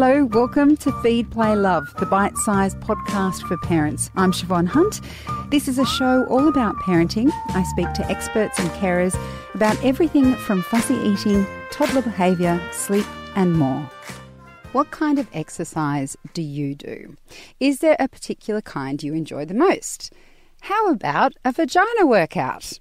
Hello, welcome to Feed, Play, Love, the bite sized podcast for parents. I'm Siobhan Hunt. This is a show all about parenting. I speak to experts and carers about everything from fussy eating, toddler behaviour, sleep, and more. What kind of exercise do you do? Is there a particular kind you enjoy the most? How about a vagina workout?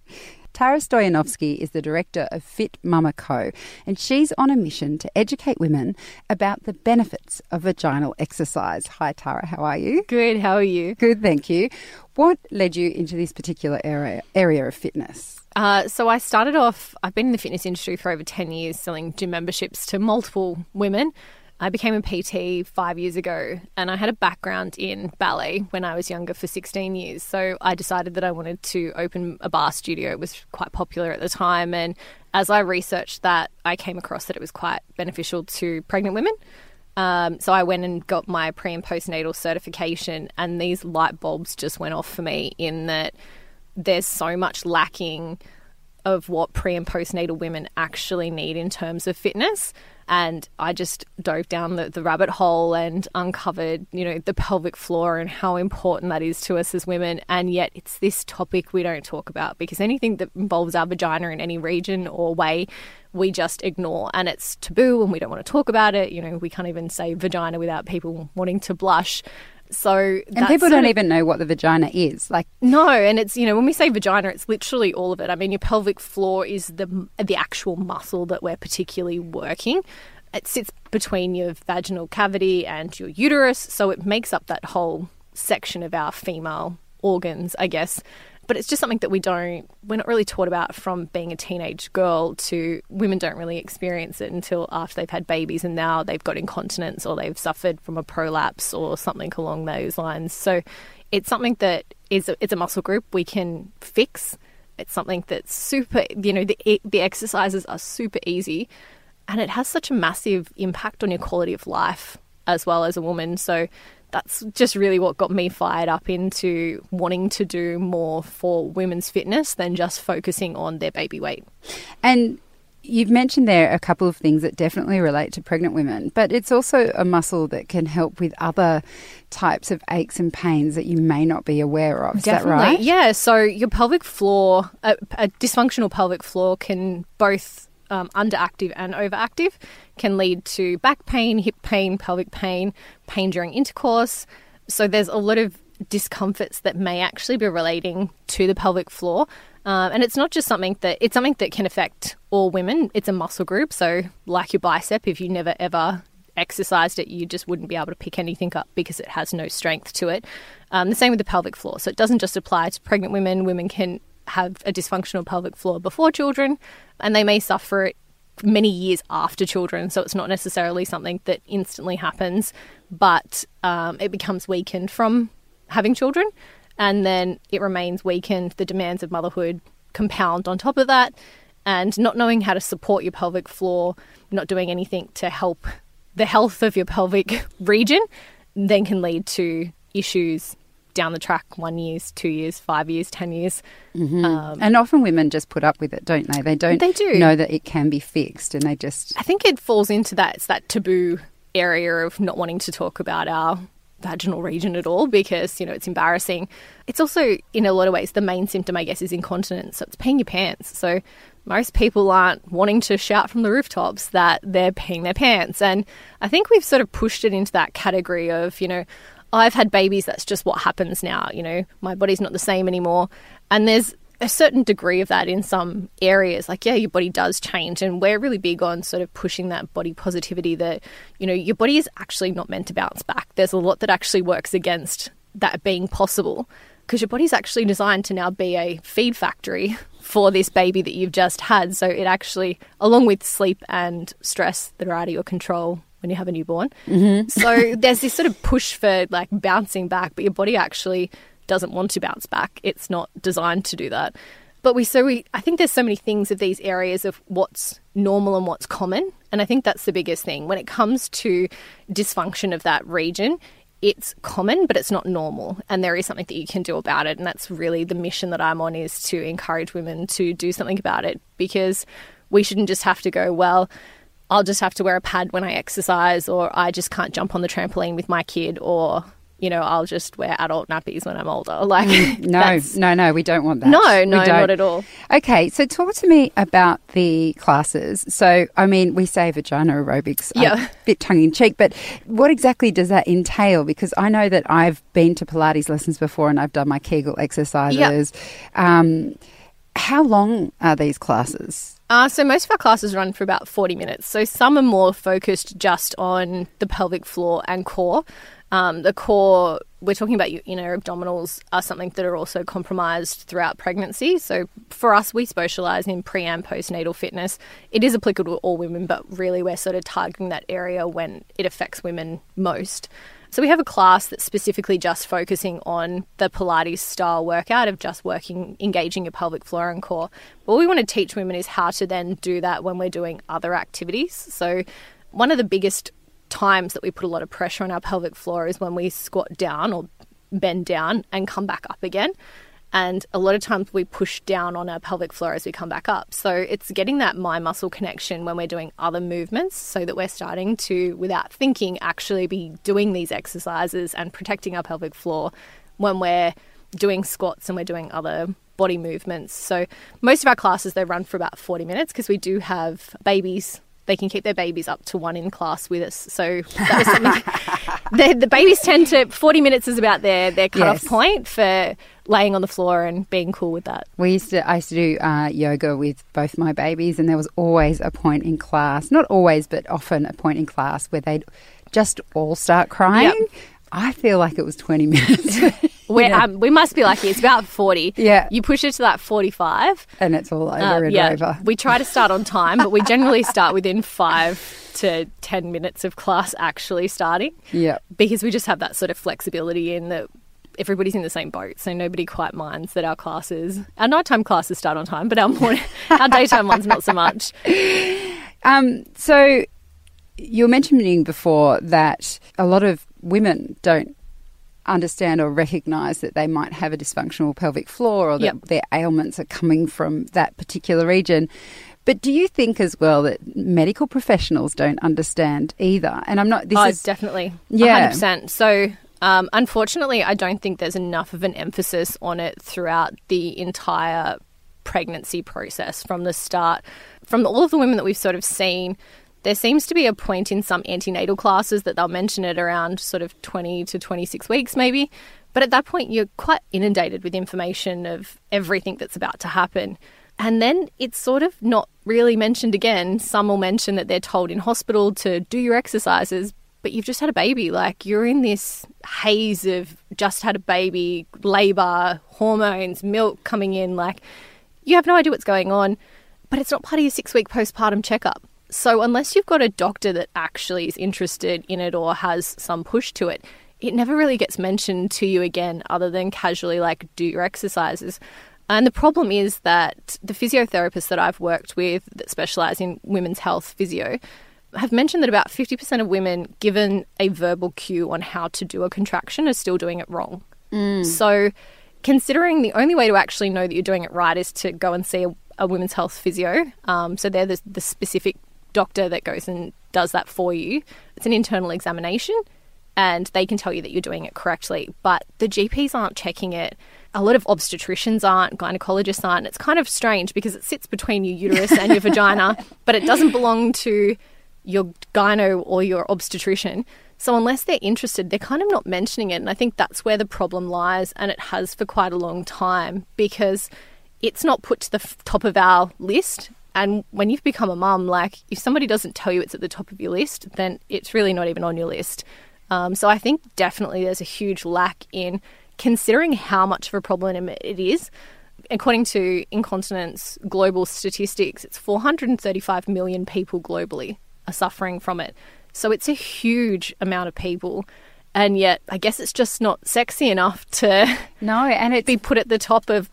Tara Stoyanovsky is the director of Fit Mama Co, and she's on a mission to educate women about the benefits of vaginal exercise. Hi, Tara, how are you? Good, how are you? Good, thank you. What led you into this particular area, area of fitness? Uh, so I started off, I've been in the fitness industry for over 10 years, selling gym memberships to multiple women. I became a PT five years ago and I had a background in ballet when I was younger for 16 years. So I decided that I wanted to open a barre studio. It was quite popular at the time. And as I researched that, I came across that it was quite beneficial to pregnant women. Um, so I went and got my pre and postnatal certification, and these light bulbs just went off for me in that there's so much lacking of what pre and postnatal women actually need in terms of fitness. And I just dove down the, the rabbit hole and uncovered, you know, the pelvic floor and how important that is to us as women. And yet it's this topic we don't talk about because anything that involves our vagina in any region or way, we just ignore and it's taboo and we don't want to talk about it. You know, we can't even say vagina without people wanting to blush. So and people don't of, even know what the vagina is. Like no, and it's you know when we say vagina, it's literally all of it. I mean, your pelvic floor is the the actual muscle that we're particularly working. It sits between your vaginal cavity and your uterus, so it makes up that whole section of our female organs, I guess but it's just something that we don't we're not really taught about from being a teenage girl to women don't really experience it until after they've had babies and now they've got incontinence or they've suffered from a prolapse or something along those lines. So it's something that is a, it's a muscle group we can fix. It's something that's super you know the the exercises are super easy and it has such a massive impact on your quality of life as well as a woman. So that's just really what got me fired up into wanting to do more for women's fitness than just focusing on their baby weight. And you've mentioned there a couple of things that definitely relate to pregnant women, but it's also a muscle that can help with other types of aches and pains that you may not be aware of. Is definitely. that right? Yeah. So your pelvic floor, a, a dysfunctional pelvic floor can both um, underactive and overactive can lead to back pain, hip pain, pelvic pain, pain during intercourse. So there's a lot of discomforts that may actually be relating to the pelvic floor. Um, and it's not just something that it's something that can affect all women. It's a muscle group, so like your bicep, if you never ever exercised it, you just wouldn't be able to pick anything up because it has no strength to it. Um, the same with the pelvic floor. So it doesn't just apply to pregnant women. Women can have a dysfunctional pelvic floor before children, and they may suffer it many years after children. So it's not necessarily something that instantly happens, but um, it becomes weakened from having children, and then it remains weakened. The demands of motherhood compound on top of that, and not knowing how to support your pelvic floor, not doing anything to help the health of your pelvic region, then can lead to issues down the track one years, two years, five years, ten years. Mm-hmm. Um, and often women just put up with it, don't they? They don't they do. know that it can be fixed and they just. I think it falls into that. It's that taboo area of not wanting to talk about our vaginal region at all because, you know, it's embarrassing. It's also, in a lot of ways, the main symptom, I guess, is incontinence. So it's peeing your pants. So most people aren't wanting to shout from the rooftops that they're peeing their pants. And I think we've sort of pushed it into that category of, you know, I've had babies, that's just what happens now. You know, my body's not the same anymore. And there's a certain degree of that in some areas. Like, yeah, your body does change. And we're really big on sort of pushing that body positivity that, you know, your body is actually not meant to bounce back. There's a lot that actually works against that being possible because your body's actually designed to now be a feed factory for this baby that you've just had. So it actually, along with sleep and stress that are out of your control, when you have a newborn. Mm-hmm. So there's this sort of push for like bouncing back, but your body actually doesn't want to bounce back. It's not designed to do that. But we so we I think there's so many things of these areas of what's normal and what's common, and I think that's the biggest thing when it comes to dysfunction of that region. It's common, but it's not normal, and there is something that you can do about it. And that's really the mission that I'm on is to encourage women to do something about it because we shouldn't just have to go, well, I'll just have to wear a pad when I exercise, or I just can't jump on the trampoline with my kid, or you know, I'll just wear adult nappies when I'm older. Like, no, no, no, we don't want that. No, no, not at all. Okay, so talk to me about the classes. So, I mean, we say vagina aerobics, yeah, a bit tongue in cheek, but what exactly does that entail? Because I know that I've been to Pilates lessons before and I've done my Kegel exercises. Um, how long are these classes? Uh, so most of our classes run for about 40 minutes. So some are more focused just on the pelvic floor and core. Um, the core, we're talking about, you know, abdominals are something that are also compromised throughout pregnancy. So for us, we specialise in pre and postnatal fitness. It is applicable to all women, but really we're sort of targeting that area when it affects women most. So we have a class that's specifically just focusing on the Pilates style workout of just working, engaging your pelvic floor and core. What we want to teach women is how to then do that when we're doing other activities. So one of the biggest times that we put a lot of pressure on our pelvic floor is when we squat down or bend down and come back up again. And a lot of times we push down on our pelvic floor as we come back up. So it's getting that mind muscle connection when we're doing other movements so that we're starting to, without thinking, actually be doing these exercises and protecting our pelvic floor when we're doing squats and we're doing other body movements. So most of our classes they run for about 40 minutes because we do have babies they can keep their babies up to one in class with us. So that was something. the, the, babies tend to forty minutes is about their their cutoff yes. point for laying on the floor and being cool with that. We used to I used to do uh, yoga with both my babies, and there was always a point in class, not always, but often a point in class where they'd just all start crying. Yep. I feel like it was 20 minutes. we yeah. um, we must be lucky. It's about 40. Yeah. You push it to that 45. And it's all over uh, and yeah. over. We try to start on time, but we generally start within five to 10 minutes of class actually starting. Yeah. Because we just have that sort of flexibility in that everybody's in the same boat, so nobody quite minds that our classes, our nighttime classes start on time, but our morning, our daytime ones not so much. Um, so you were mentioning before that a lot of women don't understand or recognize that they might have a dysfunctional pelvic floor or that yep. their ailments are coming from that particular region. But do you think as well that medical professionals don't understand either? And I'm not. This oh, is definitely. Yeah, 100%. So um, unfortunately, I don't think there's enough of an emphasis on it throughout the entire pregnancy process from the start. From all of the women that we've sort of seen, there seems to be a point in some antenatal classes that they'll mention it around sort of 20 to 26 weeks, maybe. But at that point, you're quite inundated with information of everything that's about to happen. And then it's sort of not really mentioned again. Some will mention that they're told in hospital to do your exercises, but you've just had a baby. Like you're in this haze of just had a baby, labor, hormones, milk coming in. Like you have no idea what's going on, but it's not part of your six week postpartum checkup. So, unless you've got a doctor that actually is interested in it or has some push to it, it never really gets mentioned to you again, other than casually, like, do your exercises. And the problem is that the physiotherapists that I've worked with that specialize in women's health physio have mentioned that about 50% of women, given a verbal cue on how to do a contraction, are still doing it wrong. Mm. So, considering the only way to actually know that you're doing it right is to go and see a, a women's health physio. Um, so, they're the, the specific doctor that goes and does that for you. It's an internal examination and they can tell you that you're doing it correctly. But the GPs aren't checking it. A lot of obstetricians aren't, gynecologists aren't. It's kind of strange because it sits between your uterus and your vagina, but it doesn't belong to your gyno or your obstetrician. So unless they're interested, they're kind of not mentioning it. And I think that's where the problem lies, and it has for quite a long time because it's not put to the f- top of our list and when you've become a mum, like if somebody doesn't tell you it's at the top of your list, then it's really not even on your list. Um, so I think definitely there's a huge lack in considering how much of a problem it is. According to incontinence global statistics, it's 435 million people globally are suffering from it. So it's a huge amount of people. And yet, I guess it's just not sexy enough to no, and it be put at the top of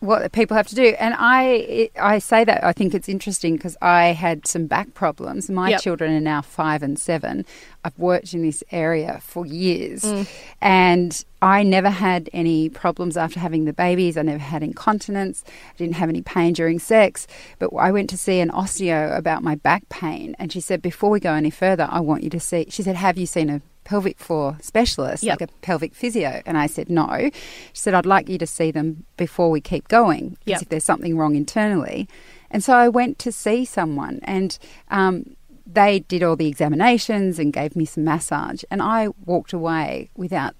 what people have to do. And I I say that I think it's interesting because I had some back problems. My Yep. children are now five and seven. I've worked in this area for years, Mm. and I never had any problems after having the babies. I never had incontinence. I didn't have any pain during sex. But I went to see an osteo about my back pain, and she said, "Before we go any further, I want you to see." She said, "Have you seen a?" Pelvic floor specialist, Yep. like a pelvic physio. And I said, no. She said, I'd like you to see them before we keep going, Yep. as if there's something wrong internally. And so I went to see someone, and um, they did all the examinations and gave me some massage. And I walked away without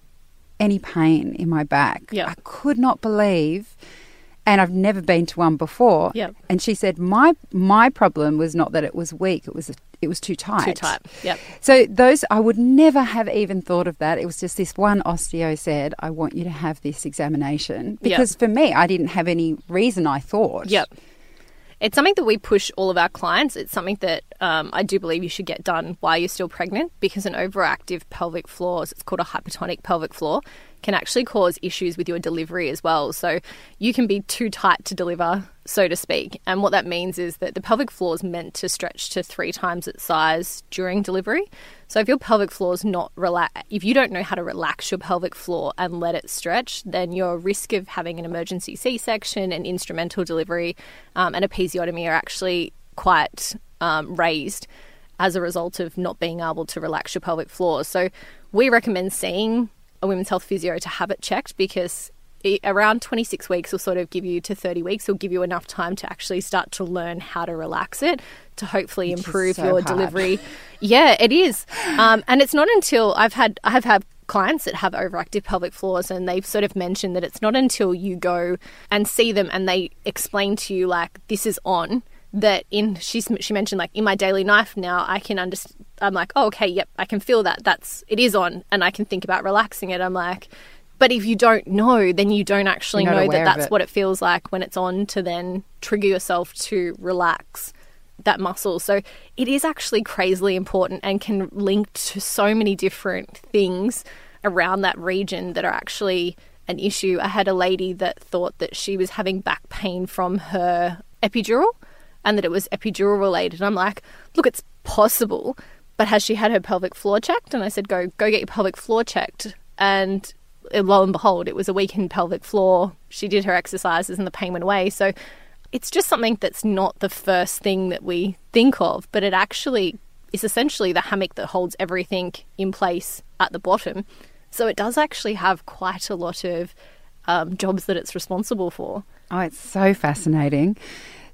any pain in my back. Yep. I could not believe. And I've never been to one before. Yep. And she said my my problem was not that it was weak; it was it was too tight. Too tight. Yep. So those I would never have even thought of that. It was just this one osteo said, "I want you to have this examination." Because for me, I didn't have any reason. I thought. Yep. It's something that we push all of our clients. It's something that um, I do believe you should get done while you're still pregnant because an overactive pelvic floor, it's called a hypertonic pelvic floor, can actually cause issues with your delivery as well. So you can be too tight to deliver, so to speak. And what that means is that the pelvic floor is meant to stretch to three times its size during delivery. So if your pelvic floor is not relax, if you don't know how to relax your pelvic floor and let it stretch, then your risk of having an emergency C-section, an instrumental delivery, um, and a episiotomy are actually quite um, raised as a result of not being able to relax your pelvic floor. So we recommend seeing a women's health physio to have it checked because around 26 weeks will sort of give you to 30 weeks will give you enough time to actually start to learn how to relax it to hopefully Which improve so your hard. delivery yeah it is um, and it's not until i've had i have had clients that have overactive pelvic floors and they've sort of mentioned that it's not until you go and see them and they explain to you like this is on that in she's she mentioned like in my daily life now I can understand I'm like oh okay yep I can feel that. That's it is on and I can think about relaxing it. I'm like but if you don't know then you don't actually You're know that that's it. what it feels like when it's on to then trigger yourself to relax that muscle. So it is actually crazily important and can link to so many different things around that region that are actually an issue. I had a lady that thought that she was having back pain from her epidural and that it was epidural related. I'm like, look, it's possible, but has she had her pelvic floor checked? And I said, go go get your pelvic floor checked. And lo and behold, it was a weakened pelvic floor. She did her exercises and the pain went away. So it's just something that's not the first thing that we think of, but it actually is essentially the hammock that holds everything in place at the bottom. So it does actually have quite a lot of um, jobs that it's responsible for. Oh, it's so fascinating.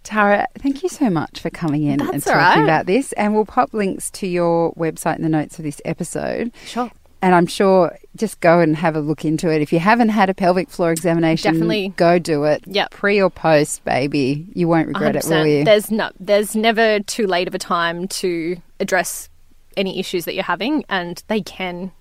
Tara, thank you so much for coming in and talking right. about this. And we'll pop links to your website in the notes of this episode. Sure. And I'm sure just go and have a look into it. If you haven't had a pelvic floor examination, Definitely. go do it. Yep. Pre or post, baby. You won't regret it, will you? There's no, there's never too late of a time to address any issues that you're having, and they can,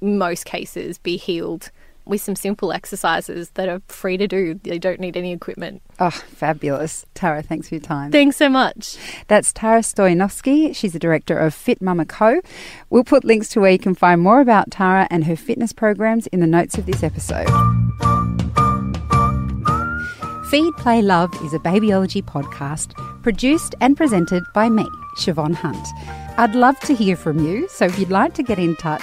in most cases, be healed with some simple exercises that are free to do. They don't need any equipment. Oh, fabulous. Tara, thanks for your time. Thanks so much. That's Tara Stoyanovsky. She's the director of Fit Mama Co. We'll put links to where you can find more about Tara and her fitness programs in the notes of this episode. Feed, Play, Love is a babyology podcast produced and presented by me, Siobhan Hunt. I'd love to hear from you, so if you'd like to get in touch,